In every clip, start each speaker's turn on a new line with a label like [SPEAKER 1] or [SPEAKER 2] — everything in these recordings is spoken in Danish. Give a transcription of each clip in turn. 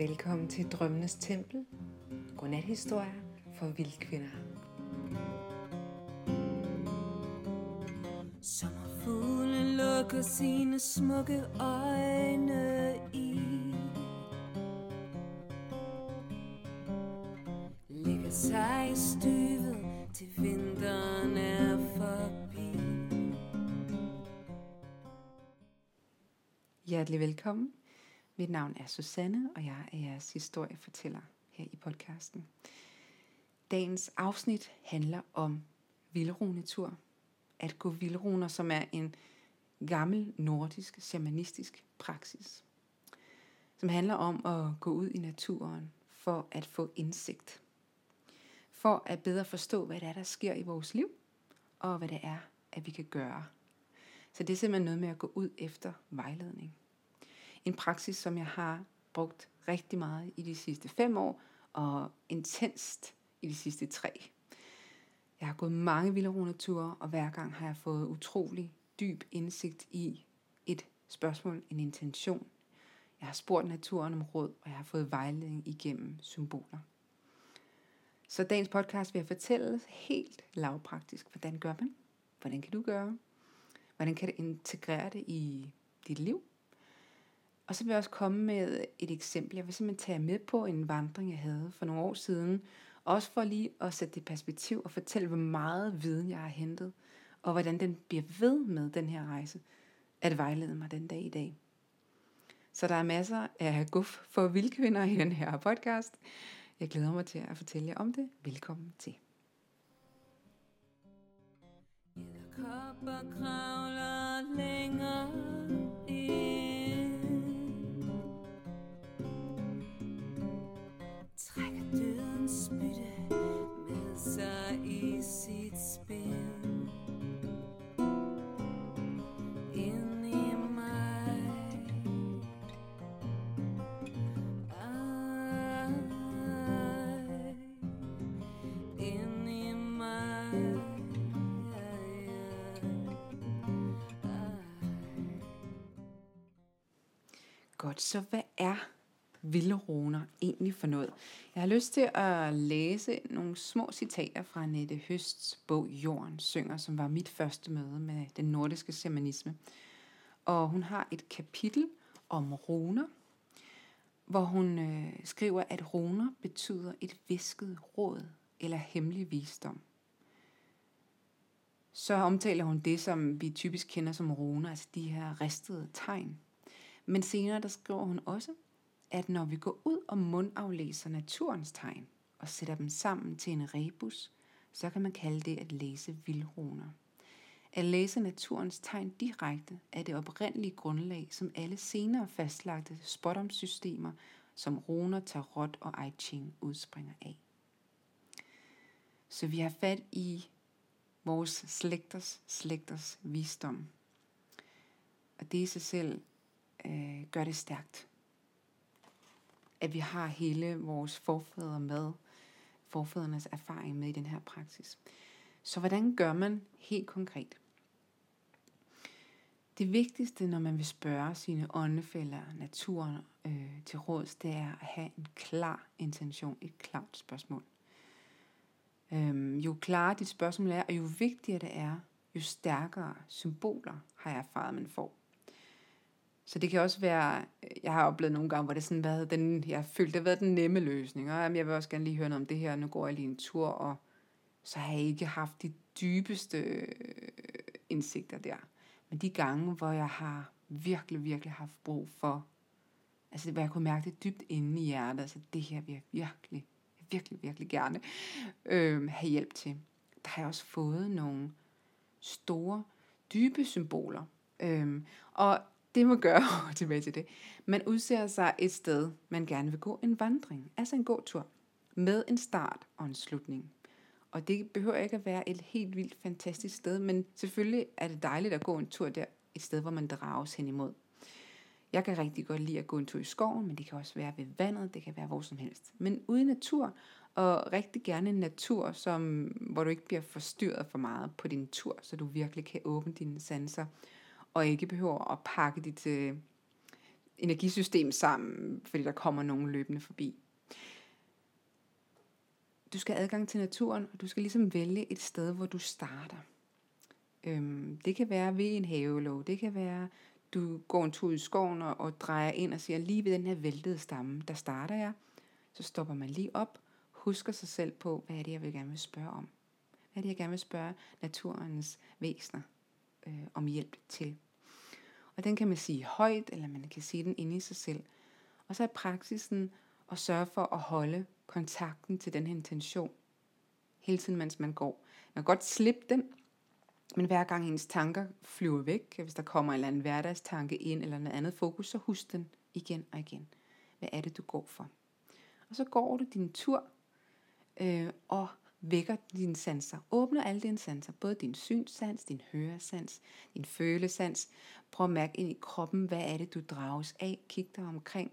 [SPEAKER 1] Velkommen til Drømmenes Tempel. Godnathistorier for vildkvinder.
[SPEAKER 2] Sommerfuglen lukker sine smukke øjne i Ligger sig i støvet til vinteren er forbi
[SPEAKER 1] Hjertelig velkommen. Mit navn er Susanne, og jeg er jeres historiefortæller her i podcasten. Dagens afsnit handler om vildrunetur. At gå vildruner, som er en gammel nordisk shamanistisk praksis. Som handler om at gå ud i naturen for at få indsigt. For at bedre forstå, hvad det er, der sker i vores liv, og hvad det er, at vi kan gøre. Så det er simpelthen noget med at gå ud efter vejledning. En praksis, som jeg har brugt rigtig meget i de sidste fem år, og intenst i de sidste tre. Jeg har gået mange vilde og hver gang har jeg fået utrolig dyb indsigt i et spørgsmål, en intention. Jeg har spurgt naturen om råd, og jeg har fået vejledning igennem symboler. Så dagens podcast vil jeg fortælle helt lavpraktisk, hvordan gør man? Hvordan kan du gøre? Hvordan kan du integrere det i dit liv? Og så vil jeg også komme med et eksempel. Jeg vil simpelthen tage med på en vandring, jeg havde for nogle år siden. Også for lige at sætte det i perspektiv og fortælle, hvor meget viden jeg har hentet. Og hvordan den bliver ved med den her rejse. At vejlede mig den dag i dag. Så der er masser af guf for vildkvinder i den her podcast. Jeg glæder mig til at fortælle jer om det. Velkommen til.
[SPEAKER 2] Kopper kravler længere spytte med sig i sit spil. Ind i mig. Ej, Ind i mig.
[SPEAKER 1] Godt, så hvad er vilde runer egentlig for noget? Jeg har lyst til at læse nogle små citater fra Nette Høsts bog Jorden synger, som var mit første møde med den nordiske shamanisme. Og hun har et kapitel om runer, hvor hun øh, skriver, at runer betyder et visket råd eller hemmelig visdom. Så omtaler hun det, som vi typisk kender som runer, altså de her ristede tegn. Men senere der skriver hun også, at når vi går ud og mundaflæser naturens tegn og sætter dem sammen til en rebus, så kan man kalde det at læse vildroner. At læse naturens tegn direkte er det oprindelige grundlag, som alle senere fastlagte spottomsystemer som runer, tarot og I Ching udspringer af. Så vi har fat i vores slægters slægters visdom. Og det i sig selv øh, gør det stærkt at vi har hele vores forfædre med, forfædrenes erfaring med i den her praksis. Så hvordan gør man helt konkret? Det vigtigste, når man vil spørge sine åndefælder, naturen øh, til råds, det er at have en klar intention, et klart spørgsmål. Øhm, jo klarere dit spørgsmål er, og jo vigtigere det er, jo stærkere symboler har jeg erfaret, man får. Så det kan også være, jeg har oplevet nogle gange, hvor det sådan været den, jeg følte, det har været den nemme løsning. Og jamen, jeg vil også gerne lige høre noget om det her, nu går jeg lige en tur, og så har jeg ikke haft de dybeste øh, indsigter der. Men de gange, hvor jeg har virkelig, virkelig haft brug for, altså hvor jeg kunne mærke det dybt inde i hjertet, altså det her vil jeg virkelig, virkelig, virkelig gerne øh, have hjælp til. Der har jeg også fået nogle store, dybe symboler. Øhm, og det må gøre tilbage til det. Man udser sig et sted, man gerne vil gå en vandring, altså en gåtur, med en start og en slutning. Og det behøver ikke at være et helt vildt fantastisk sted, men selvfølgelig er det dejligt at gå en tur der, et sted, hvor man drages hen imod. Jeg kan rigtig godt lide at gå en tur i skoven, men det kan også være ved vandet, det kan være hvor som helst. Men ude i natur, og rigtig gerne en natur, som, hvor du ikke bliver forstyrret for meget på din tur, så du virkelig kan åbne dine sanser og ikke behøver at pakke dit, øh, energisystem sammen, fordi der kommer nogen løbende forbi. Du skal have adgang til naturen, og du skal ligesom vælge et sted, hvor du starter. Øhm, det kan være ved en havelov, det kan være, du går en tur i skoven og, og drejer ind og siger, lige ved den her væltede stamme, der starter jeg. Så stopper man lige op, husker sig selv på, hvad er det, jeg vil gerne vil spørge om. Hvad er det, jeg gerne vil spørge naturens væsener øh, om hjælp til. Og den kan man sige højt, eller man kan sige den inde i sig selv. Og så er praksisen at sørge for at holde kontakten til den her intention hele tiden, mens man går. Man kan godt slippe den, men hver gang ens tanker flyver væk, hvis der kommer en eller anden hverdagstanke ind, eller noget andet fokus, så husk den igen og igen. Hvad er det, du går for? Og så går du din tur, øh, og vækker dine sanser. Åbner alle dine sanser, både din synssans, din høresans, din følesans. Prøv at mærke ind i kroppen, hvad er det, du drages af. Kig dig omkring.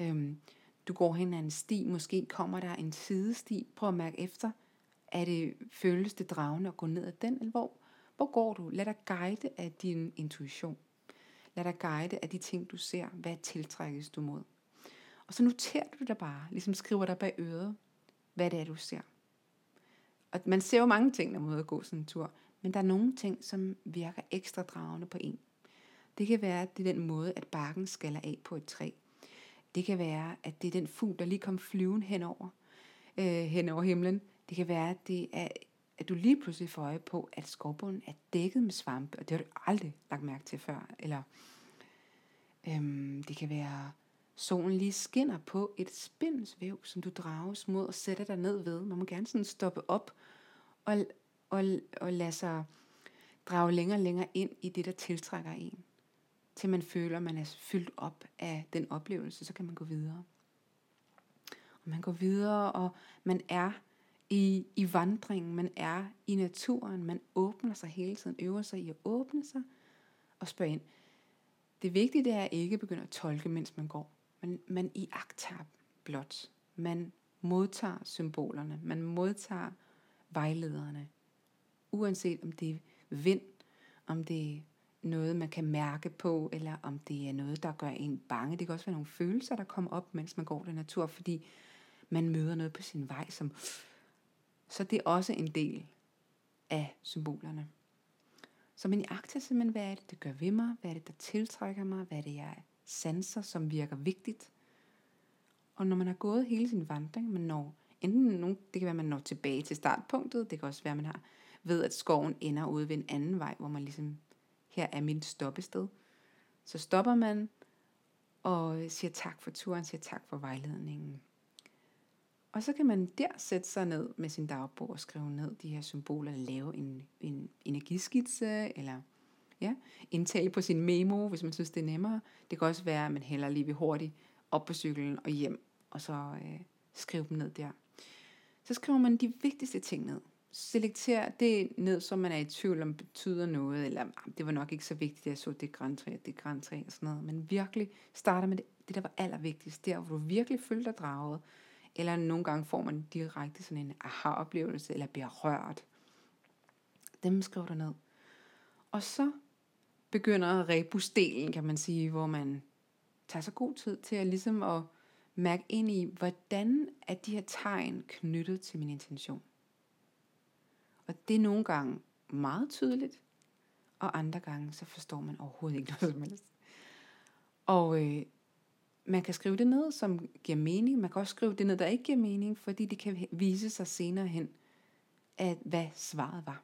[SPEAKER 1] Øhm, du går hen ad en sti, måske kommer der en sidesti. Prøv at mærke efter. Er det, føles det dragende at gå ned ad den, eller hvor, hvor går du? Lad dig guide af din intuition. Lad dig guide af de ting, du ser. Hvad tiltrækkes du mod? Og så noterer du dig bare, ligesom skriver dig bag øret, hvad det er, du ser. Og man ser jo mange ting, når man er at gå sådan en tur, men der er nogle ting, som virker ekstra dragende på en. Det kan være, at det er den måde, at barken skaller af på et træ. Det kan være, at det er den fugl, der lige kom flyven henover, øh, hen over himlen. Det kan være, at, det er, at du lige pludselig får øje på, at skovbunden er dækket med svampe, og det har du aldrig lagt mærke til før. Eller øhm, det kan være, solen lige skinner på et spindelsvæv, som du drages mod og sætter dig ned ved. Man må gerne sådan stoppe op og, og, og lade sig drage længere og længere ind i det, der tiltrækker en. Til man føler, at man er fyldt op af den oplevelse, så kan man gå videre. Og man går videre, og man er i, i vandringen, man er i naturen, man åbner sig hele tiden, øver sig i at åbne sig og spørge ind. Det vigtige det er at ikke begynde at tolke, mens man går. Man, man iagtager blot. Man modtager symbolerne. Man modtager vejlederne. Uanset om det er vind, om det er noget, man kan mærke på, eller om det er noget, der gør en bange. Det kan også være nogle følelser, der kommer op, mens man går den natur, fordi man møder noget på sin vej, som... Så det er også en del af symbolerne. Så man iagter simpelthen, hvad er det, det gør ved mig, hvad er det, der tiltrækker mig, hvad er det, jeg sanser, som virker vigtigt. Og når man har gået hele sin vandring, man når enten nogen, det kan være, at man når tilbage til startpunktet, det kan også være, at man har ved, at skoven ender ude ved en anden vej, hvor man ligesom, her er mit stoppested. Så stopper man og siger tak for turen, siger tak for vejledningen. Og så kan man der sætte sig ned med sin dagbog og skrive ned de her symboler, lave en, en energiskitse, eller Ja, indtale på sin memo, hvis man synes, det er nemmere. Det kan også være, at man hælder lige hurtigt op på cyklen og hjem, og så øh, skrive dem ned der. Så skriver man de vigtigste ting ned. Selekter det ned, som man er i tvivl om betyder noget, eller ah, det var nok ikke så vigtigt, at jeg så det græntræ, det græntræ og sådan noget. Men virkelig starter med det, det der var allervigtigst, der hvor du virkelig følte dig draget. Eller nogle gange får man direkte sådan en aha-oplevelse, eller bliver rørt. Dem skriver du ned. Og så begynder rebusdelen, kan man sige, hvor man tager så god tid til at ligesom at mærke ind i, hvordan er de her tegn knyttet til min intention. Og det er nogle gange meget tydeligt, og andre gange så forstår man overhovedet ikke noget som helst. Og øh, man kan skrive det ned, som giver mening. Man kan også skrive det ned, der ikke giver mening, fordi det kan vise sig senere hen, at hvad svaret var.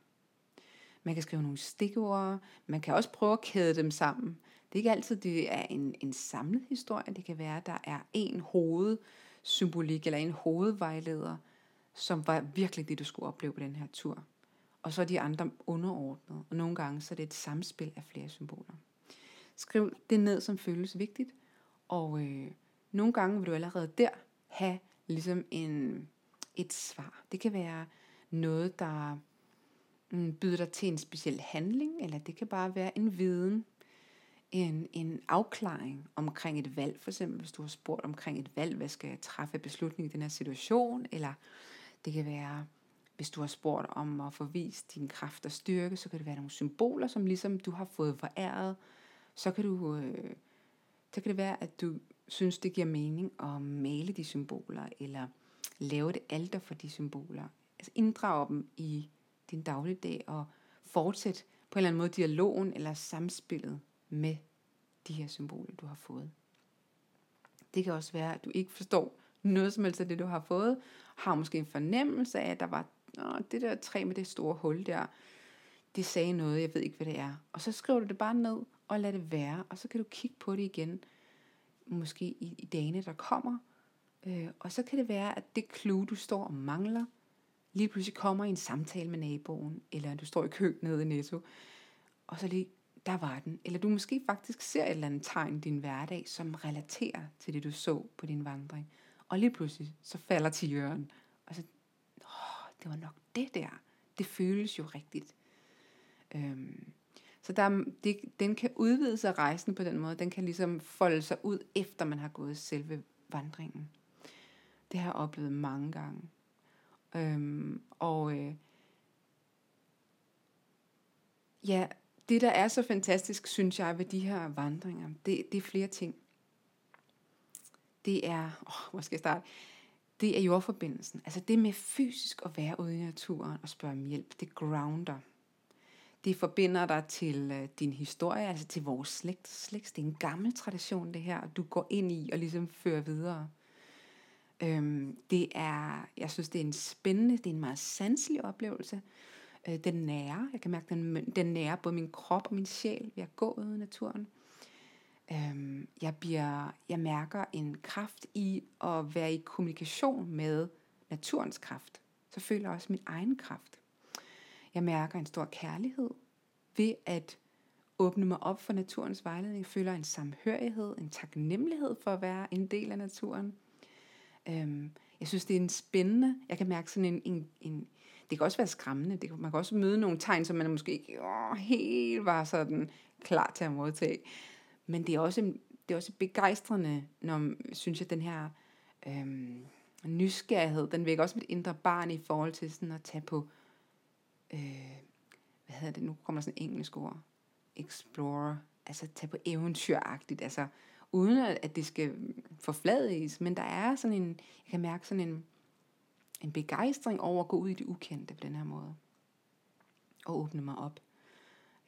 [SPEAKER 1] Man kan skrive nogle stikord. Man kan også prøve at kæde dem sammen. Det er ikke altid, det er en, en samlet historie. Det kan være, at der er en hovedsymbolik eller en hovedvejleder, som var virkelig det, du skulle opleve på den her tur. Og så er de andre underordnet. Og nogle gange så er det et samspil af flere symboler. Skriv det ned, som føles vigtigt. Og øh, nogle gange vil du allerede der have ligesom en, et svar. Det kan være noget, der Mm, byde dig til en speciel handling, eller det kan bare være en viden, en, en afklaring omkring et valg. For eksempel, hvis du har spurgt omkring et valg, hvad skal jeg træffe beslutning i den her situation, eller det kan være, hvis du har spurgt om at få vist din kraft og styrke, så kan det være nogle symboler, som ligesom du har fået foræret. Så kan du øh, Så kan det være, at du synes, det giver mening at male de symboler, eller lave det alter for de symboler. Altså inddrage dem i din dagligdag, og fortsætte på en eller anden måde dialogen eller samspillet med de her symboler, du har fået. Det kan også være, at du ikke forstår noget som helst af det, du har fået, har måske en fornemmelse af, at der var Nå, det der træ med det store hul der, det sagde noget, jeg ved ikke, hvad det er. Og så skriver du det bare ned, og lad det være, og så kan du kigge på det igen, måske i, i dagene, der kommer. Øh, og så kan det være, at det clue, du står og mangler, lige pludselig kommer i en samtale med naboen, eller du står i køkkenet nede i Netto, og så lige, der var den. Eller du måske faktisk ser et eller andet tegn i din hverdag, som relaterer til det, du så på din vandring. Og lige pludselig, så falder tigeren, og så, åh, det var nok det der. Det føles jo rigtigt. Øhm, så der, det, den kan udvide sig rejsen på den måde. Den kan ligesom folde sig ud, efter man har gået selve vandringen. Det har jeg oplevet mange gange. Øhm, og øh, ja, det der er så fantastisk, synes jeg, ved de her vandringer, det, det er flere ting. Det er, åh, hvor skal jeg starte? Det er jordforbindelsen. Altså det med fysisk at være ude i naturen og spørge om hjælp, det grounder. Det forbinder dig til øh, din historie, altså til vores slægt. slægt. Det er en gammel tradition, det her, du går ind i og ligesom fører videre. Øhm, det er, jeg synes, det er en spændende, det er en meget sanselig oplevelse. Øh, den nære, jeg kan mærke, den, den nære både min krop og min sjæl ved at gå ud i naturen. Øhm, jeg, bliver, jeg mærker en kraft i at være i kommunikation med naturens kraft. Så føler jeg også min egen kraft. Jeg mærker en stor kærlighed ved at åbne mig op for naturens vejledning. Jeg føler en samhørighed, en taknemmelighed for at være en del af naturen. Øhm, jeg synes, det er en spændende, jeg kan mærke sådan en, en, en det kan også være skræmmende, det kan, man kan også møde nogle tegn, som man måske ikke åh, helt var sådan klar til at modtage. Men det er også, det er også begejstrende, når, synes jeg, den her øhm, nysgerrighed, den vækker også mit indre barn i forhold til sådan at tage på, øh, hvad hedder det, nu kommer der sådan en engelsk ord, explore, altså tage på eventyragtigt, altså uden at det skal forfladiges, men der er sådan en, jeg kan mærke sådan en, en begejstring over at gå ud i det ukendte på den her måde, og åbne mig op.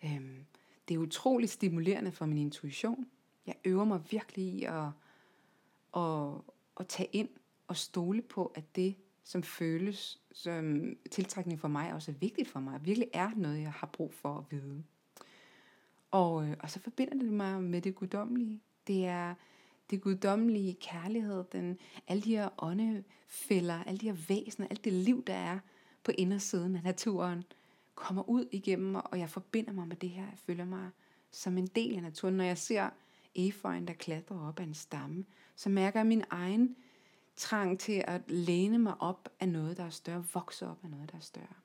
[SPEAKER 1] Øhm, det er utroligt stimulerende for min intuition. Jeg øver mig virkelig i at, at, at tage ind og stole på, at det, som føles som tiltrækning for mig, også er vigtigt for mig, virkelig er noget, jeg har brug for at vide. Og, øh, og så forbinder det mig med det guddommelige. Det er det guddommelige kærlighed, den, alle de her åndefælder, alle de her væsener, alt det liv, der er på indersiden af naturen, kommer ud igennem mig, og jeg forbinder mig med det her. Jeg føler mig som en del af naturen. Når jeg ser eføjen, der klatrer op af en stamme, så mærker jeg min egen trang til at læne mig op af noget, der er større, vokse op af noget, der er større.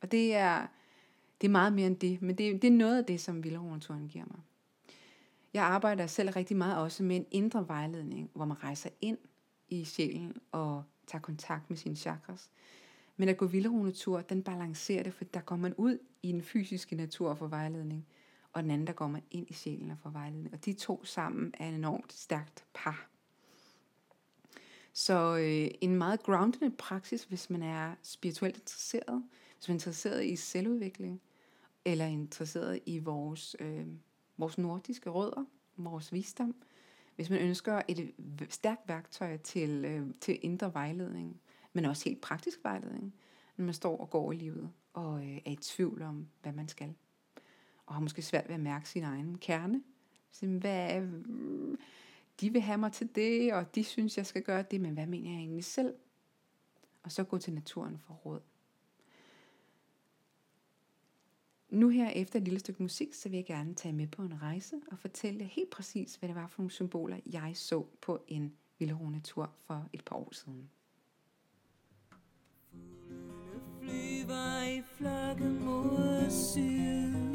[SPEAKER 1] Og det er, det er meget mere end det, men det, det er noget af det, som Vildrumaturen giver mig. Jeg arbejder selv rigtig meget også med en indre vejledning, hvor man rejser ind i sjælen og tager kontakt med sine chakras. Men at gå vildrunetur, den balancerer det, for der går man ud i den fysiske natur for vejledning, og den anden, der går man ind i sjælen og får vejledning. Og de to sammen er en enormt stærkt par. Så øh, en meget grounded praksis, hvis man er spirituelt interesseret, hvis man er interesseret i selvudvikling, eller interesseret i vores, øh, vores nordiske rødder, vores visdom, hvis man ønsker et stærkt værktøj til, øh, til indre vejledning, men også helt praktisk vejledning, når man står og går i livet og øh, er i tvivl om, hvad man skal. Og har måske svært ved at mærke sin egen kerne. Så, hvad, øh, de vil have mig til det, og de synes, jeg skal gøre det, men hvad mener jeg egentlig selv? Og så gå til naturen for råd. Nu her efter et lille stykke musik, så vil jeg gerne tage med på en rejse og fortælle helt præcis, hvad det var for nogle symboler, jeg så på en vildrone-tur for et par år siden. flyver i flokke mod syd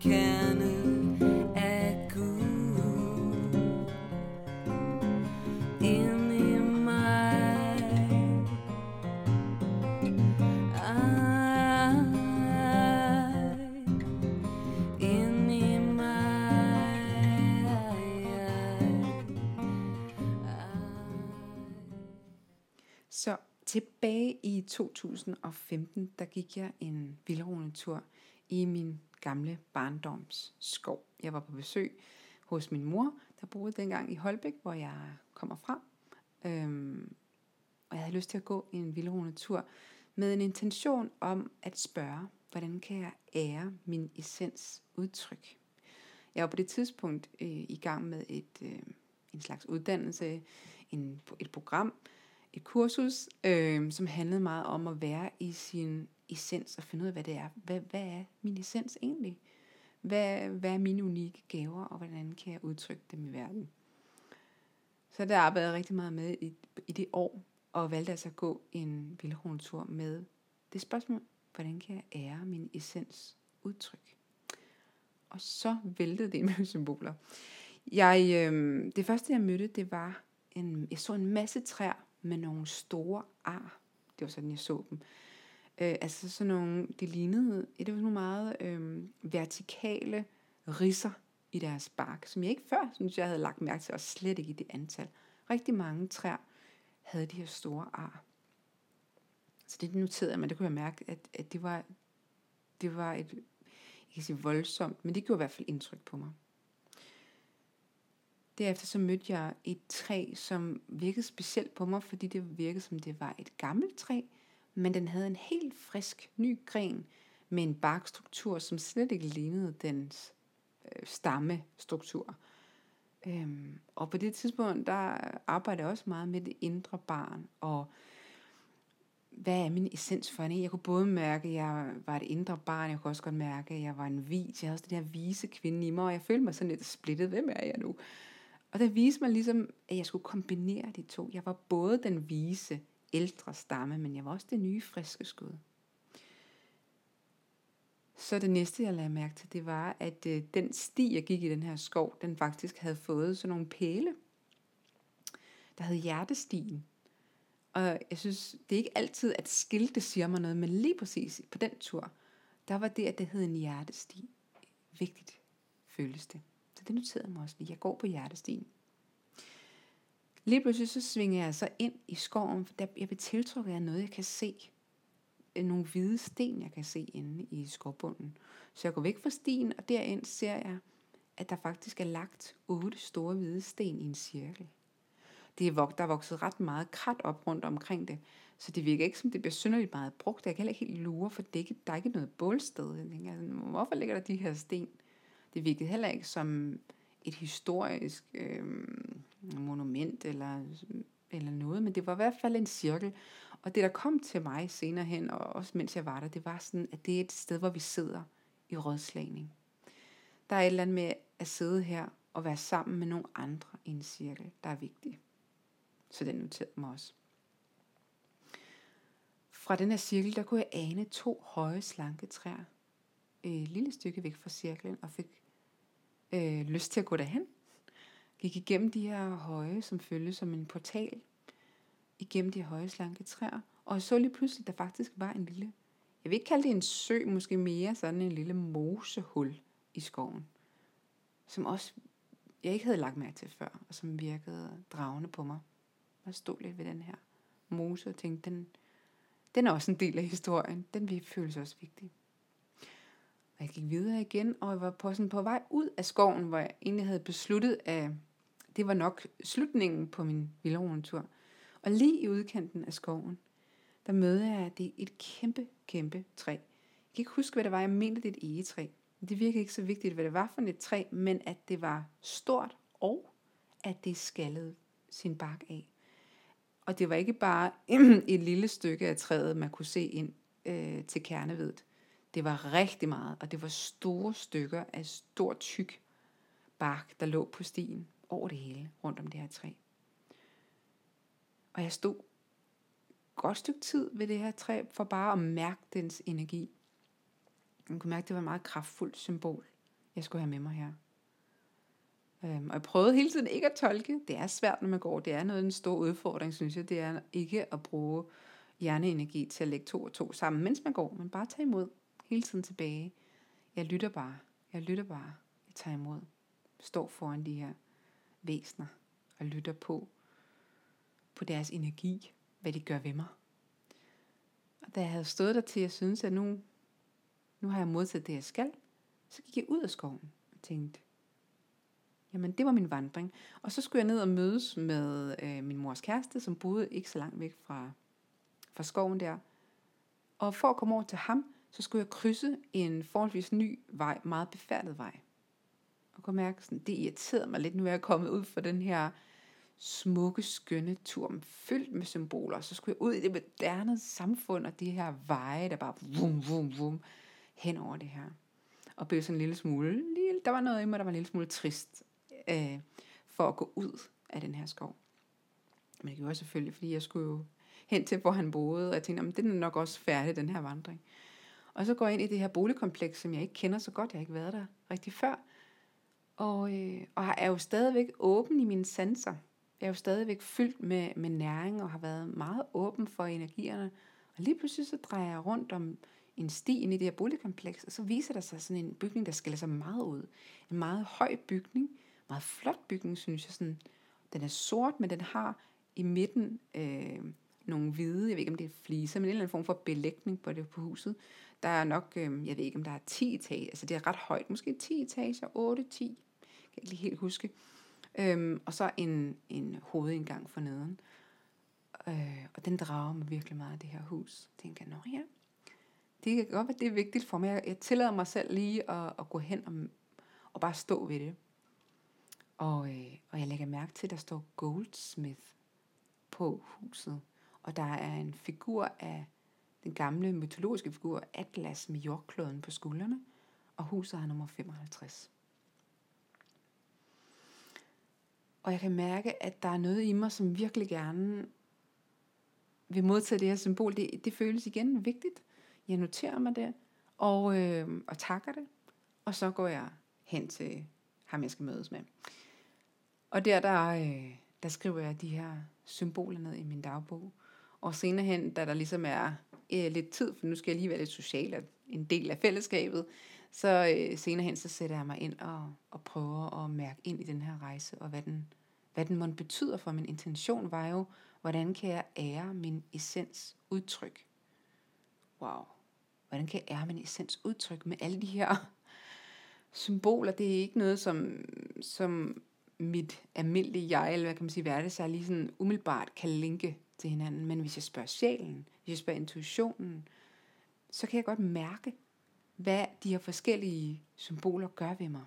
[SPEAKER 1] kernen af Gud ind i mig. Ej, ind i mig. Ej. Så tilbage i 2015, der gik jeg en vildrone tur i min gamle barndoms skov. Jeg var på besøg hos min mor, der boede dengang i Holbæk, hvor jeg kommer fra. Øhm, og jeg havde lyst til at gå en vildronetur med en intention om at spørge, hvordan kan jeg ære min essens udtryk. Jeg var på det tidspunkt øh, i gang med et, øh, en slags uddannelse, en, et program, et kursus, øh, som handlede meget om at være i sin essens og finde ud af, hvad det er. Hvad, hvad er min essens egentlig? Hvad, hvad er mine unikke gaver, og hvordan kan jeg udtrykke dem i verden? Så der arbejdede jeg rigtig meget med i, i det år, og valgte altså at gå en vildhorntur med det spørgsmål, hvordan kan jeg ære min essens udtryk? Og så væltede det med symboler. Jeg, øh, det første jeg mødte, det var, en, jeg så en masse træer med nogle store ar. Det var sådan, jeg så dem. Øh, altså sådan nogle, det lignede, det var nogle meget øh, vertikale risser i deres bark, som jeg ikke før, synes jeg havde lagt mærke til, og slet ikke i det antal. Rigtig mange træer havde de her store ar. Så det noterede jeg, men det kunne jeg mærke, at, at det var, det var et, jeg kan sige voldsomt, men det gjorde i hvert fald indtryk på mig. Derefter så mødte jeg et træ, som virkede specielt på mig, fordi det virkede som det var et gammelt træ, men den havde en helt frisk ny gren med en barkstruktur, som slet ikke lignede dens øh, stammestruktur. Øhm, og på det tidspunkt, der arbejdede jeg også meget med det indre barn, og hvad er min essens for en? Jeg kunne både mærke, at jeg var et indre barn, jeg kunne også godt mærke, at jeg var en vis. Jeg havde også den her vise kvinde i mig, og jeg følte mig sådan lidt splittet. Hvem er jeg nu? Og der viste mig ligesom, at jeg skulle kombinere de to. Jeg var både den vise, ældre stamme, men jeg var også det nye, friske skud. Så det næste, jeg lagde mærke til, det var, at øh, den sti, jeg gik i den her skov, den faktisk havde fået sådan nogle pæle, der hed hjertestien. Og jeg synes, det er ikke altid, at skilte siger mig noget, men lige præcis på den tur, der var det, at det hed en hjertesti. Vigtigt føles det. Så det noterede mig også lige. Jeg går på hjertestien. Lige pludselig så svinger jeg så ind i skoven, for der, jeg bliver tiltrukket af noget, jeg kan se. Øh, nogle hvide sten, jeg kan se inde i skovbunden. Så jeg går væk fra stien, og derind ser jeg, at der faktisk er lagt otte store hvide sten i en cirkel. Det er, der er vokset ret meget krat op rundt omkring det, så det virker ikke som, det bliver synderligt meget brugt. Jeg kan heller ikke helt lure, for det er ikke, der er ikke noget bålsted. Jeg tænker, hvorfor ligger der de her sten? Det virkede heller ikke som et historisk øh, monument eller, eller noget, men det var i hvert fald en cirkel. Og det, der kom til mig senere hen, og også mens jeg var der, det var sådan, at det er et sted, hvor vi sidder i rådslagning. Der er et eller andet med at sidde her og være sammen med nogle andre i en cirkel, der er vigtigt. Så den noterede mig også. Fra den her cirkel, der kunne jeg ane to høje, slanke træer. Et lille stykke væk fra cirklen, og fik øh, lyst til at gå derhen. Gik igennem de her høje, som føltes som en portal, igennem de høje, slanke træer, og jeg så lige pludselig, der faktisk var en lille, jeg vil ikke kalde det en sø, måske mere sådan en lille mosehul i skoven, som også jeg ikke havde lagt mærke til før, og som virkede dragende på mig. Jeg stod lidt ved den her mose og tænkte, den, den er også en del af historien. Den føles også vigtig. Og jeg gik videre igen, og jeg var på, sådan på vej ud af skoven, hvor jeg egentlig havde besluttet, at det var nok slutningen på min vildronetur. Og lige i udkanten af skoven, der mødte jeg, at det er et kæmpe, kæmpe træ. Jeg kan ikke huske, hvad det var. Jeg mente, det er et egetræ. Det virkede ikke så vigtigt, hvad det var for et træ, men at det var stort, og at det skallede sin bark af. Og det var ikke bare et lille stykke af træet, man kunne se ind øh, til kernevedet. Det var rigtig meget, og det var store stykker af stor tyk bark, der lå på stien over det hele, rundt om det her træ. Og jeg stod godt stykke tid ved det her træ, for bare at mærke dens energi. Jeg kunne mærke, at det var et meget kraftfuldt symbol, jeg skulle have med mig her. Øhm, og jeg prøvede hele tiden ikke at tolke. Det er svært, når man går. Det er noget af en stor udfordring, synes jeg. Det er ikke at bruge hjerneenergi til at lægge to og to sammen, mens man går. Men bare tage imod hele tiden tilbage. Jeg lytter bare. Jeg lytter bare. Jeg tager imod. Står foran de her væsner og lytter på, på deres energi, hvad de gør ved mig, da jeg havde stået der til, jeg synes, at nu, nu har jeg modtaget det, jeg skal, så gik jeg ud af skoven og tænkte, jamen det var min vandring. Og så skulle jeg ned og mødes med øh, min mors kæreste, som boede ikke så langt væk fra, fra skoven der. Og for at komme over til ham, så skulle jeg krydse en forholdsvis ny vej, meget befærdet vej. Og kunne mærke, sådan, det irriterede mig lidt, nu er jeg kommet ud for den her smukke, skønne tur, fyldt med symboler. Så skulle jeg ud i det moderne samfund, og de her veje, der bare vum, vum, vum, hen over det her. Og blev sådan en lille smule, lille, der var noget i mig, der var en lille smule trist, øh, for at gå ud af den her skov. Men det gjorde jeg selvfølgelig, fordi jeg skulle jo hen til, hvor han boede, og jeg tænkte, det er nok også færdig, den her vandring. Og så går jeg ind i det her boligkompleks, som jeg ikke kender så godt, jeg har ikke været der rigtig før, og, øh, og er jo stadigvæk åben i mine sanser. Jeg er jo stadigvæk fyldt med, med næring, og har været meget åben for energierne. Og lige pludselig så drejer jeg rundt om en sti ind i det her boligkompleks, og så viser der sig sådan en bygning, der skiller sig meget ud. En meget høj bygning, meget flot bygning, synes jeg. Sådan, den er sort, men den har i midten øh, nogle hvide, jeg ved ikke om det er fliser, men en eller anden form for belægning på det på huset. Der er nok, øh, jeg ved ikke om der er 10 etager, altså det er ret højt, måske 10 etager, 8, 10, kan jeg ikke lige helt huske. Øhm, og så en, en hovedindgang for neden. Øh, og den drager mig virkelig meget af det her hus. Jeg tænker, nå ja, det kan godt være, det er vigtigt for mig. Jeg, jeg tillader mig selv lige at, at gå hen og, og bare stå ved det. Og, øh, og jeg lægger mærke til, at der står Goldsmith på huset. Og der er en figur af den gamle mytologiske figur Atlas med jordkloden på skuldrene. Og huset har nummer 55. Og jeg kan mærke, at der er noget i mig, som virkelig gerne vil modtage det her symbol. Det, det føles igen vigtigt. Jeg noterer mig det, og, øh, og takker det. Og så går jeg hen til ham, jeg skal mødes med. Og der, der, øh, der skriver jeg de her symboler ned i min dagbog. Og senere hen, da der ligesom er øh, lidt tid, for nu skal jeg lige være lidt social, og en del af fællesskabet, så øh, senere hen, så sætter jeg mig ind og, og prøver at mærke ind i den her rejse, og hvad den, hvad den måtte betyder for min intention, var jo, hvordan kan jeg ære min essens udtryk? Wow. Hvordan kan jeg ære min essens udtryk med alle de her symboler? Det er ikke noget, som, som mit almindelige jeg, eller hvad kan man sige, hvad det så lige sådan umiddelbart kan linke til hinanden. Men hvis jeg spørger sjælen, hvis jeg spørger intuitionen, så kan jeg godt mærke, hvad de her forskellige symboler gør ved mig.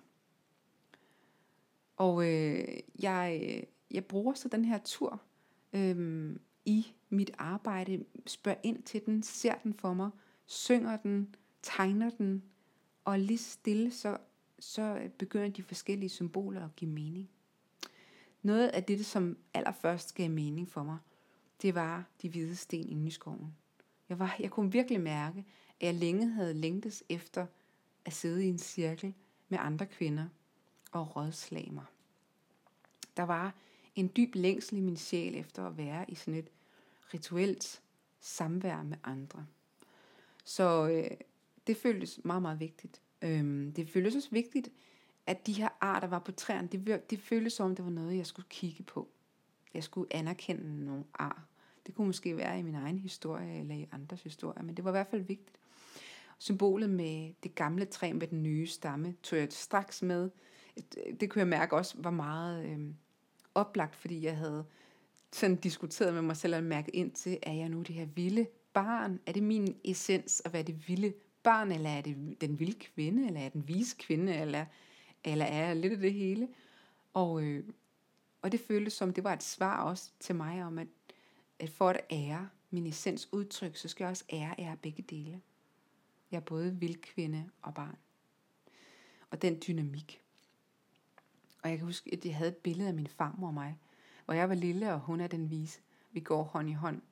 [SPEAKER 1] Og øh, jeg, øh, jeg bruger så den her tur øh, i mit arbejde, spørger ind til den, ser den for mig, synger den, tegner den, og lige stille, så, så begynder de forskellige symboler at give mening. Noget af det, som allerførst gav mening for mig, det var de hvide sten inde i skoven. Jeg, var, jeg kunne virkelig mærke, at jeg længe havde længtes efter at sidde i en cirkel med andre kvinder og rådslage mig. Der var en dyb længsel i min sjæl efter at være i sådan et rituelt samvær med andre. Så øh, det føltes meget, meget vigtigt. Øhm, det føltes også vigtigt, at de her arter var på træerne. Det, det føltes som, det var noget, jeg skulle kigge på. Jeg skulle anerkende nogle ar. Det kunne måske være i min egen historie eller i andres historie, men det var i hvert fald vigtigt. Symbolet med det gamle træ med den nye stamme tog jeg straks med. Det kunne jeg mærke også var meget øh, oplagt, fordi jeg havde sådan diskuteret med mig selv og mærket ind til, er jeg nu det her vilde barn? Er det min essens at være det vilde barn, eller er det den vilde kvinde, eller er den vise kvinde, eller, eller er jeg lidt af det hele? Og, øh, og det føltes som, det var et svar også til mig om, at, at for at ære min essens udtryk, så skal jeg også ære, ære begge dele. Jeg er både vild kvinde og barn. Og den dynamik. Og jeg kan huske, at jeg havde et billede af min farmor og mig, hvor jeg var lille, og hun er den vise. Vi går hånd i hånd.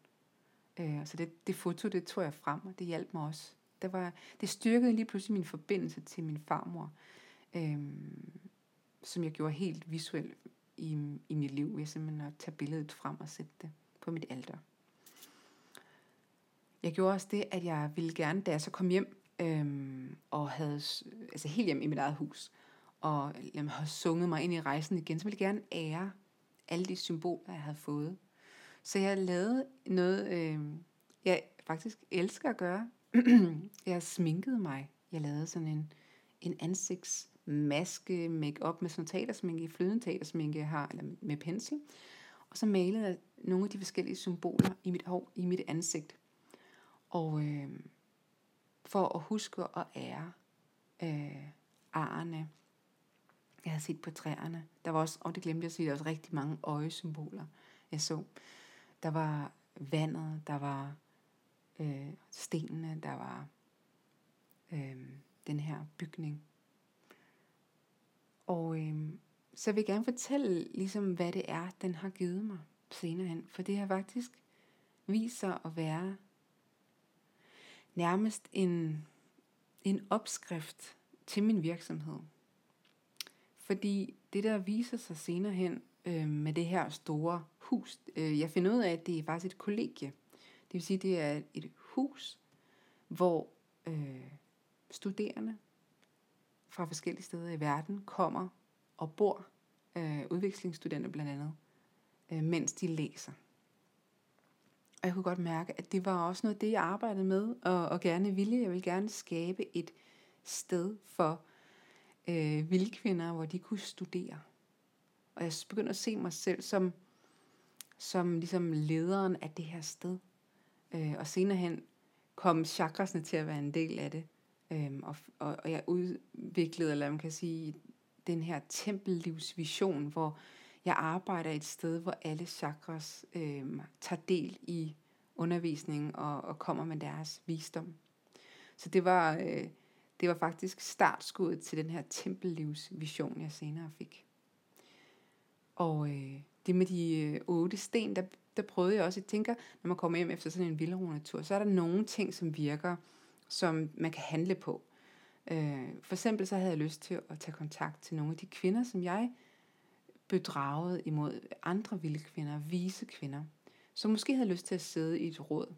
[SPEAKER 1] Øh, så det, det foto, det tog jeg frem, og det hjalp mig også. Det, var, det styrkede lige pludselig min forbindelse til min farmor, øh, som jeg gjorde helt visuelt i, i mit liv, ved simpelthen at tage billedet frem og sætte det på mit alter. Jeg gjorde også det, at jeg ville gerne, da jeg så kom hjem, øhm, og havde, altså helt hjem i mit eget hus, og jamen, havde sunget mig ind i rejsen igen, så ville jeg gerne ære alle de symboler, jeg havde fået. Så jeg lavede noget, øh, jeg faktisk elsker at gøre. jeg sminkede mig. Jeg lavede sådan en, en ansigts maske, make-up med sådan teatersminke, flydende teatersminke, jeg har, eller med pensel. Og så malede jeg nogle af de forskellige symboler i mit hår, i mit ansigt. Og øh, for at huske at ære øh, arerne, jeg havde set på træerne. Der var også, og det glemte jeg at sige, der var også rigtig mange øjesymboler, jeg så. Der var vandet, der var øh, stenene, der var øh, den her bygning. Og øh, så vil jeg gerne fortælle, ligesom, hvad det er, den har givet mig senere hen. For det har faktisk vist sig at være nærmest en, en opskrift til min virksomhed. Fordi det, der viser sig senere hen øh, med det her store hus, øh, jeg finder ud af, at det er faktisk et kollegie. Det vil sige, det er et hus, hvor øh, studerende fra forskellige steder i verden kommer og bor, øh, udvekslingsstudenter blandt andet, øh, mens de læser. Og jeg kunne godt mærke, at det var også noget det, jeg arbejdede med, og, og gerne ville. Jeg ville gerne skabe et sted for øh, vildkvinder, hvor de kunne studere. Og jeg begyndte at se mig selv som, som ligesom lederen af det her sted. Øh, og senere hen kom chakrasne til at være en del af det. Øhm, og, og, og jeg udviklede, eller man kan sige, den her tempellivsvision, hvor jeg arbejder et sted, hvor alle chakras øhm, tager del i undervisningen og, og kommer med deres visdom. Så det var, øh, det var faktisk startskuddet til den her tempellivsvision, jeg senere fik. Og øh, det med de øh, otte sten, der, der prøvede jeg også, jeg tænker, når man kommer hjem efter sådan en vildrunetur, så er der nogle ting, som virker, som man kan handle på. Øh, for eksempel så havde jeg lyst til at tage kontakt til nogle af de kvinder, som jeg bedragede imod andre vilde kvinder, vise kvinder, som måske havde lyst til at sidde i et råd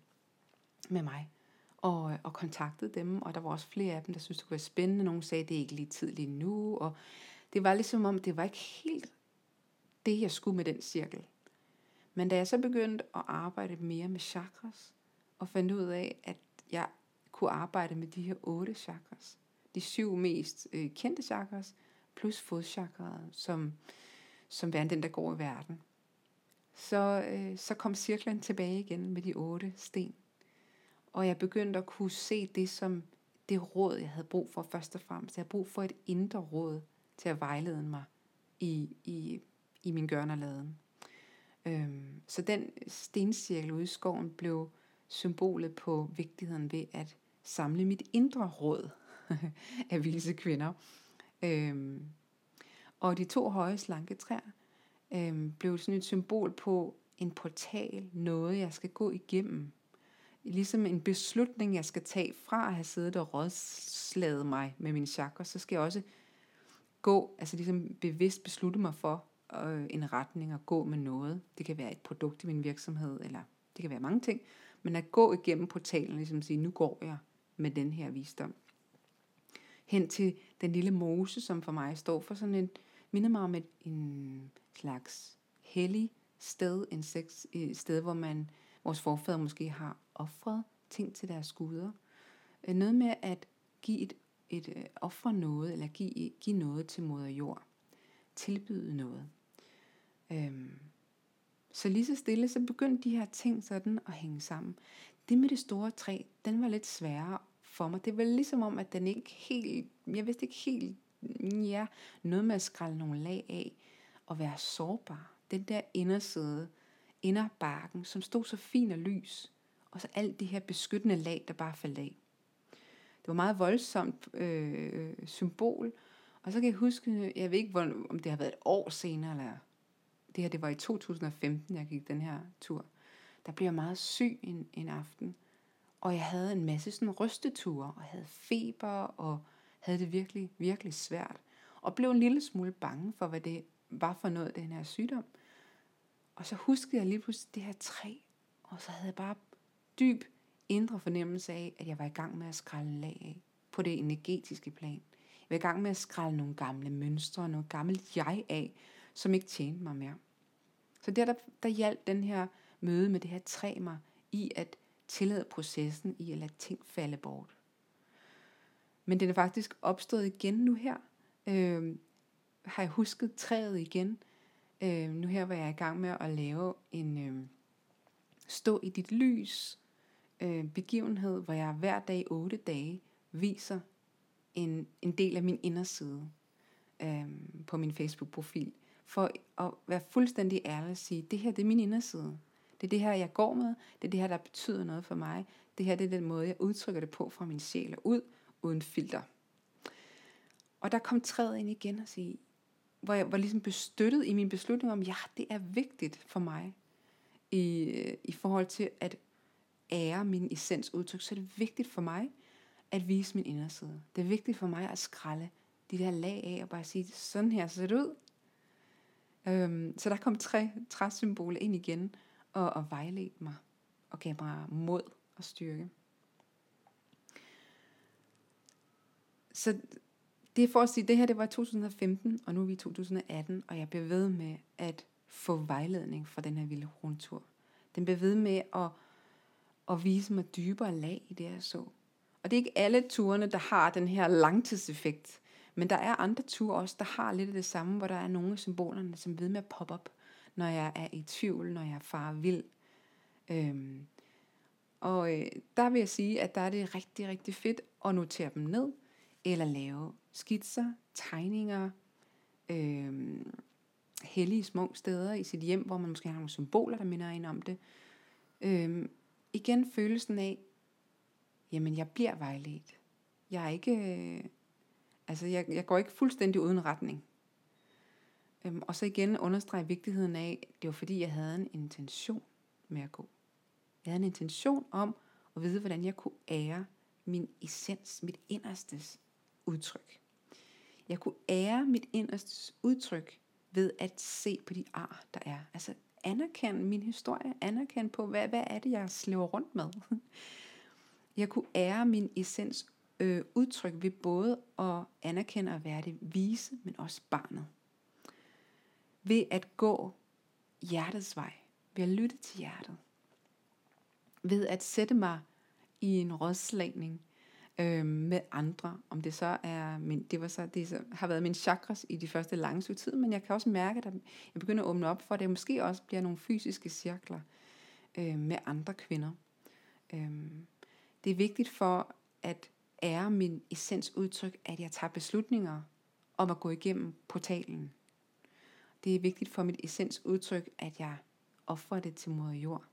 [SPEAKER 1] med mig og, og kontaktede dem, og der var også flere af dem, der syntes, det kunne være spændende. Nogle sagde, det er ikke lige tid lige nu, og det var ligesom om, det var ikke helt det, jeg skulle med den cirkel. Men da jeg så begyndte at arbejde mere med chakras, og fandt ud af, at jeg kunne arbejde med de her otte chakras, de syv mest øh, kendte chakras, plus fodchakraet, som, som er den, der går i verden, så, øh, så kom cirklen tilbage igen med de otte sten. Og jeg begyndte at kunne se det som det råd, jeg havde brug for først og fremmest. Jeg havde brug for et indre råd til at vejlede mig i, i, i min gørnerladen. Øhm, så den stencirkel ude i skoven blev symbolet på vigtigheden ved at samle mit indre råd af vise kvinder. Øhm, og de to høje slanke træer øhm, blev sådan et symbol på en portal, noget jeg skal gå igennem ligesom en beslutning, jeg skal tage fra at have siddet og rådslaget mig med min chakra, så skal jeg også gå, altså ligesom bevidst beslutte mig for øh, en retning og gå med noget. Det kan være et produkt i min virksomhed, eller det kan være mange ting, men at gå igennem portalen, ligesom sige, nu går jeg med den her visdom. Hen til den lille mose, som for mig står for sådan en, minder mig om et, en slags hellig sted, en sex, et sted, hvor man, vores forfædre måske har offret ting til deres guder. Øh, noget med at give et, et offer ofre noget, eller give, give noget til moder jord. Tilbyde noget. Øhm, så lige så stille, så begyndte de her ting sådan at hænge sammen. Det med det store træ, den var lidt sværere for mig. Det var ligesom om, at den ikke helt, jeg vidste ikke helt, ja, noget med at skrælle nogle lag af og være sårbar. Den der inderside, inderbarken, som stod så fin og lys, og så alt det her beskyttende lag, der bare faldt af. Det var meget voldsomt øh, symbol, og så kan jeg huske, jeg ved ikke, om det har været et år senere, eller det her, det var i 2015, jeg gik den her tur. Der blev jeg meget syg en, en aften, og jeg havde en masse sådan rysteture, og havde feber, og havde det virkelig, virkelig svært. Og blev en lille smule bange for, hvad det var for noget, den her sygdom. Og så huskede jeg lige pludselig det her træ, og så havde jeg bare dyb indre fornemmelse af, at jeg var i gang med at skrælle lag af på det energetiske plan. Jeg var i gang med at skrælle nogle gamle mønstre, noget gammelt jeg af, som ikke tjente mig mere. Så der, der, der hjalp den her møde med det her træ mig i at tillade processen i at lade ting falde bort. Men den er faktisk opstået igen nu her. Øh, har jeg husket træet igen. Øh, nu her var jeg i gang med at lave en øh, stå i dit lys øh, begivenhed, hvor jeg hver dag 8 dage viser en, en del af min inderside øh, på min Facebook-profil. For at være fuldstændig ærlig og sige, det her det er min inderside. Det er det her, jeg går med. Det er det her, der betyder noget for mig. Det her det er den måde, jeg udtrykker det på fra min sjæl og ud, uden filter. Og der kom træet ind igen og sige, hvor jeg var ligesom bestøttet i min beslutning om, ja, det er vigtigt for mig i, i forhold til at ære min essens udtryk, så er det vigtigt for mig at vise min inderside. Det er vigtigt for mig at skralde de der lag af og bare sige, sådan her ser det ud. Øhm, så der kom tre træsymboler ind igen og, og vejledte mig og gav mig mod og styrke. Så det er for at sige, det her det var 2015, og nu er vi i 2018, og jeg bliver ved med at få vejledning fra den her vilde rundtur. Den bliver ved med at, at vise mig dybere lag i det, jeg så. Og det er ikke alle turene, der har den her langtidseffekt. Men der er andre ture også, der har lidt af det samme, hvor der er nogle af symbolerne, som ved med at poppe op, når jeg er i tvivl, når jeg far vild. Øhm, og øh, der vil jeg sige, at der er det rigtig, rigtig fedt at notere dem ned, eller lave skitser, tegninger, øh, hellige små steder i sit hjem, hvor man måske har nogle symboler, der minder en om det. Øh, igen følelsen af, jamen jeg bliver vejledt. Jeg er ikke, øh, altså jeg, jeg går ikke fuldstændig uden retning. Øhm, og så igen understrege vigtigheden af, det var fordi jeg havde en intention med at gå. Jeg havde en intention om at vide, hvordan jeg kunne ære min essens, mit inderstes udtryk. Jeg kunne ære mit inderstes udtryk ved at se på de ar, der er. Altså anerkende min historie, anerkende på, hvad, hvad er det, jeg slæver rundt med. Jeg kunne ære min essens øh, udtryk ved både at anerkende og være det vise, men også barnet. Ved at gå hjertets vej, ved at lytte til hjertet. Ved at sætte mig i en rådslagning øh, med andre, om det så er min, det var så, det så, har været min chakras i de første lange tid, men jeg kan også mærke, at jeg begynder at åbne op for, at det måske også bliver nogle fysiske cirkler øh, med andre kvinder. Øh, det er vigtigt for at ære min essensudtryk, at jeg tager beslutninger om at gå igennem portalen. Det er vigtigt for mit essens udtryk, at jeg offrer det til moder jord.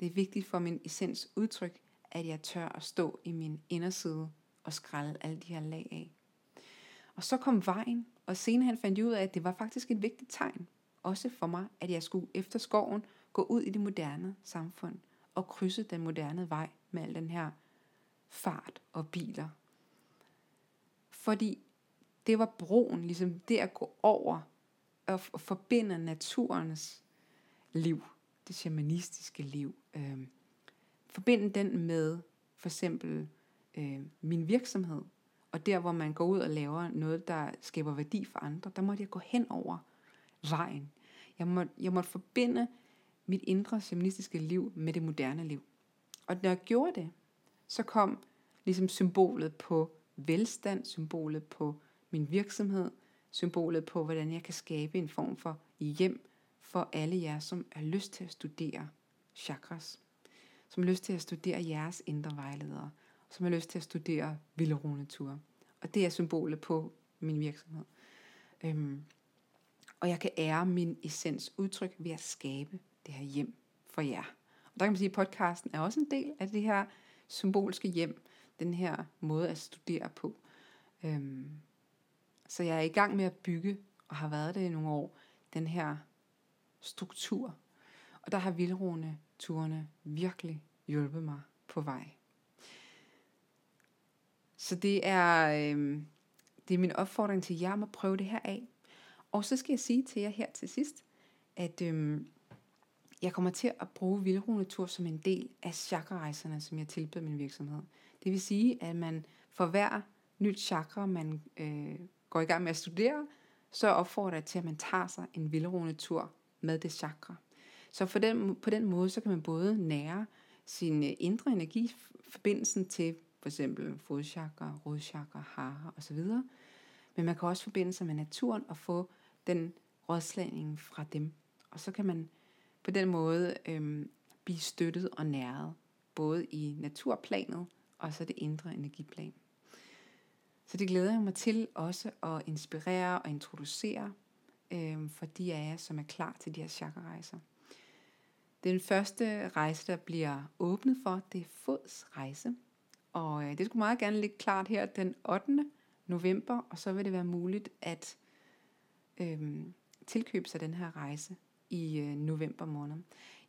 [SPEAKER 1] Det er vigtigt for min essens udtryk, at jeg tør at stå i min inderside og skralde alle de her lag af. Og så kom vejen, og senere fandt jeg ud af, at det var faktisk et vigtigt tegn, også for mig, at jeg skulle efter skoven gå ud i det moderne samfund og krydse den moderne vej med al den her fart og biler. Fordi det var broen, ligesom det at gå over og forbinde naturens liv, det shamanistiske liv. Øh, forbinde den med for eksempel øh, min virksomhed, og der hvor man går ud og laver noget, der skaber værdi for andre, der måtte jeg gå hen over vejen. Jeg måtte, jeg måtte forbinde mit indre shamanistiske liv med det moderne liv. Og når jeg gjorde det, så kom ligesom symbolet på velstand, symbolet på min virksomhed, symbolet på, hvordan jeg kan skabe en form for hjem for alle jer, som har lyst til at studere chakras, som har lyst til at studere jeres indre vejledere, som har lyst til at studere vilderunetur. Og det er symbolet på min virksomhed. Øhm, og jeg kan ære min essens udtryk ved at skabe det her hjem for jer. Og der kan man sige, at podcasten er også en del af det her symbolske hjem, den her måde at studere på. Øhm, så jeg er i gang med at bygge, og har været det i nogle år, den her struktur. Og der har vildrone turene virkelig hjulpet mig på vej. Så det er, øh, det er min opfordring til jer om at prøve det her af. Og så skal jeg sige til jer her til sidst, at øh, jeg kommer til at bruge vildrunetur som en del af chakrarejserne, som jeg tilbyder min virksomhed. Det vil sige, at man for hver nyt chakra, man øh, går i gang med at studere, så opfordrer jeg til, at man tager sig en vildrone tur med det chakra. Så for den, på den måde, så kan man både nære sin øh, indre energi, forbindelsen til for eksempel fodchakra, rodchakra, hara osv. Men man kan også forbinde sig med naturen og få den rådslagning fra dem. Og så kan man på den måde øhm, blive støttet og næret, både i naturplanet og så det indre energiplan. Så det glæder jeg mig til også at inspirere og introducere øh, for de af jer, som er klar til de her chakra-rejser. Den første rejse, der bliver åbnet for, det er Fods rejse. Og øh, det skulle meget gerne ligge klart her den 8. november, og så vil det være muligt at øh, tilkøbe sig den her rejse i øh, november måned.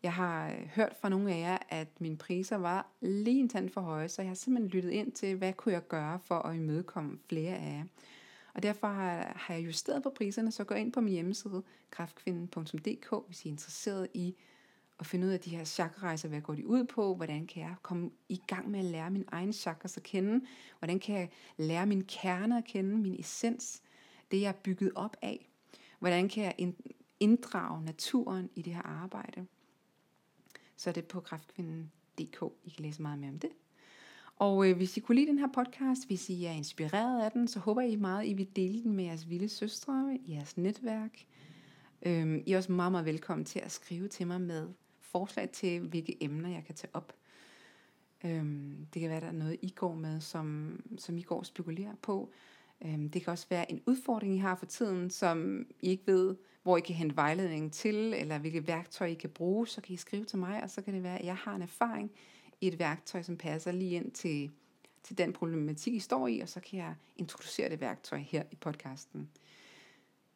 [SPEAKER 1] Jeg har øh, hørt fra nogle af jer, at mine priser var lige en tand for høje, så jeg har simpelthen lyttet ind til, hvad kunne jeg gøre for at imødekomme flere af jer. Og derfor har, har jeg justeret på priserne, så gå ind på min hjemmeside, kraftkvinden.dk, hvis I er interesseret i at finde ud af de her chakrarejser, hvad går de ud på, hvordan kan jeg komme i gang med at lære min egen chakras at kende, hvordan kan jeg lære min kerne at kende, min essens, det jeg er bygget op af, hvordan kan jeg inddrage naturen i det her arbejde. Så er det på kraftkvinden.dk, I kan læse meget mere om det. Og øh, hvis I kunne lide den her podcast, hvis I er inspireret af den, så håber I meget, I vil dele den med jeres vilde søstre, jeres netværk. Øhm, I er også meget, meget velkommen til at skrive til mig med forslag til, hvilke emner jeg kan tage op. Øhm, det kan være, der er noget, I går med, som, som I går og spekulerer på. Øhm, det kan også være en udfordring, I har for tiden, som I ikke ved, hvor I kan hente vejledning til, eller hvilke værktøjer I kan bruge, så kan I skrive til mig, og så kan det være, at jeg har en erfaring i et værktøj, som passer lige ind til, til den problematik, I står i, og så kan jeg introducere det værktøj her i podcasten.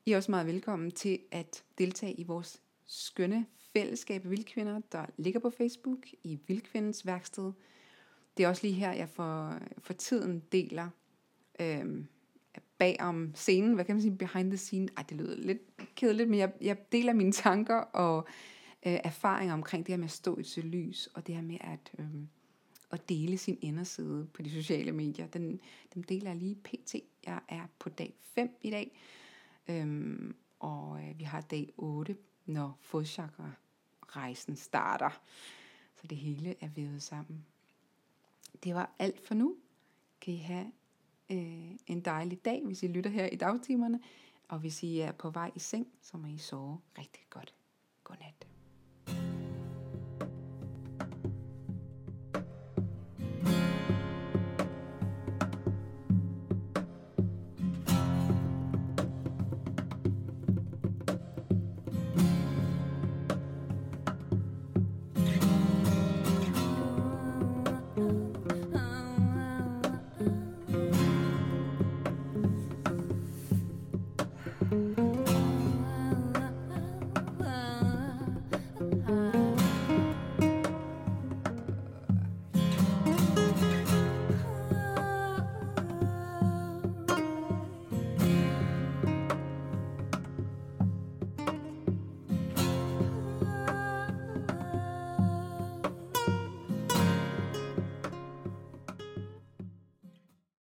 [SPEAKER 1] I er også meget velkommen til at deltage i vores skønne fællesskab af vildkvinder, der ligger på Facebook i Vildkvindens værksted. Det er også lige her, jeg for, for tiden deler øhm, bag om scenen, hvad kan man sige, behind the scene. Ej, det lyder lidt kedeligt, men jeg, jeg deler mine tanker og øh, erfaringer omkring det her med at stå i et lys, og det her med at, øh, at dele sin inderside på de sociale medier. Den, dem deler jeg lige pt. Jeg er på dag 5 i dag, øh, og øh, vi har dag 8, når fodchakra rejsen starter. Så det hele er vævet sammen. Det var alt for nu. Kan I have øh, en dejlig dag, hvis I lytter her i dagtimerne. Og hvis I er på vej i seng, så må I sove rigtig godt. Godnat.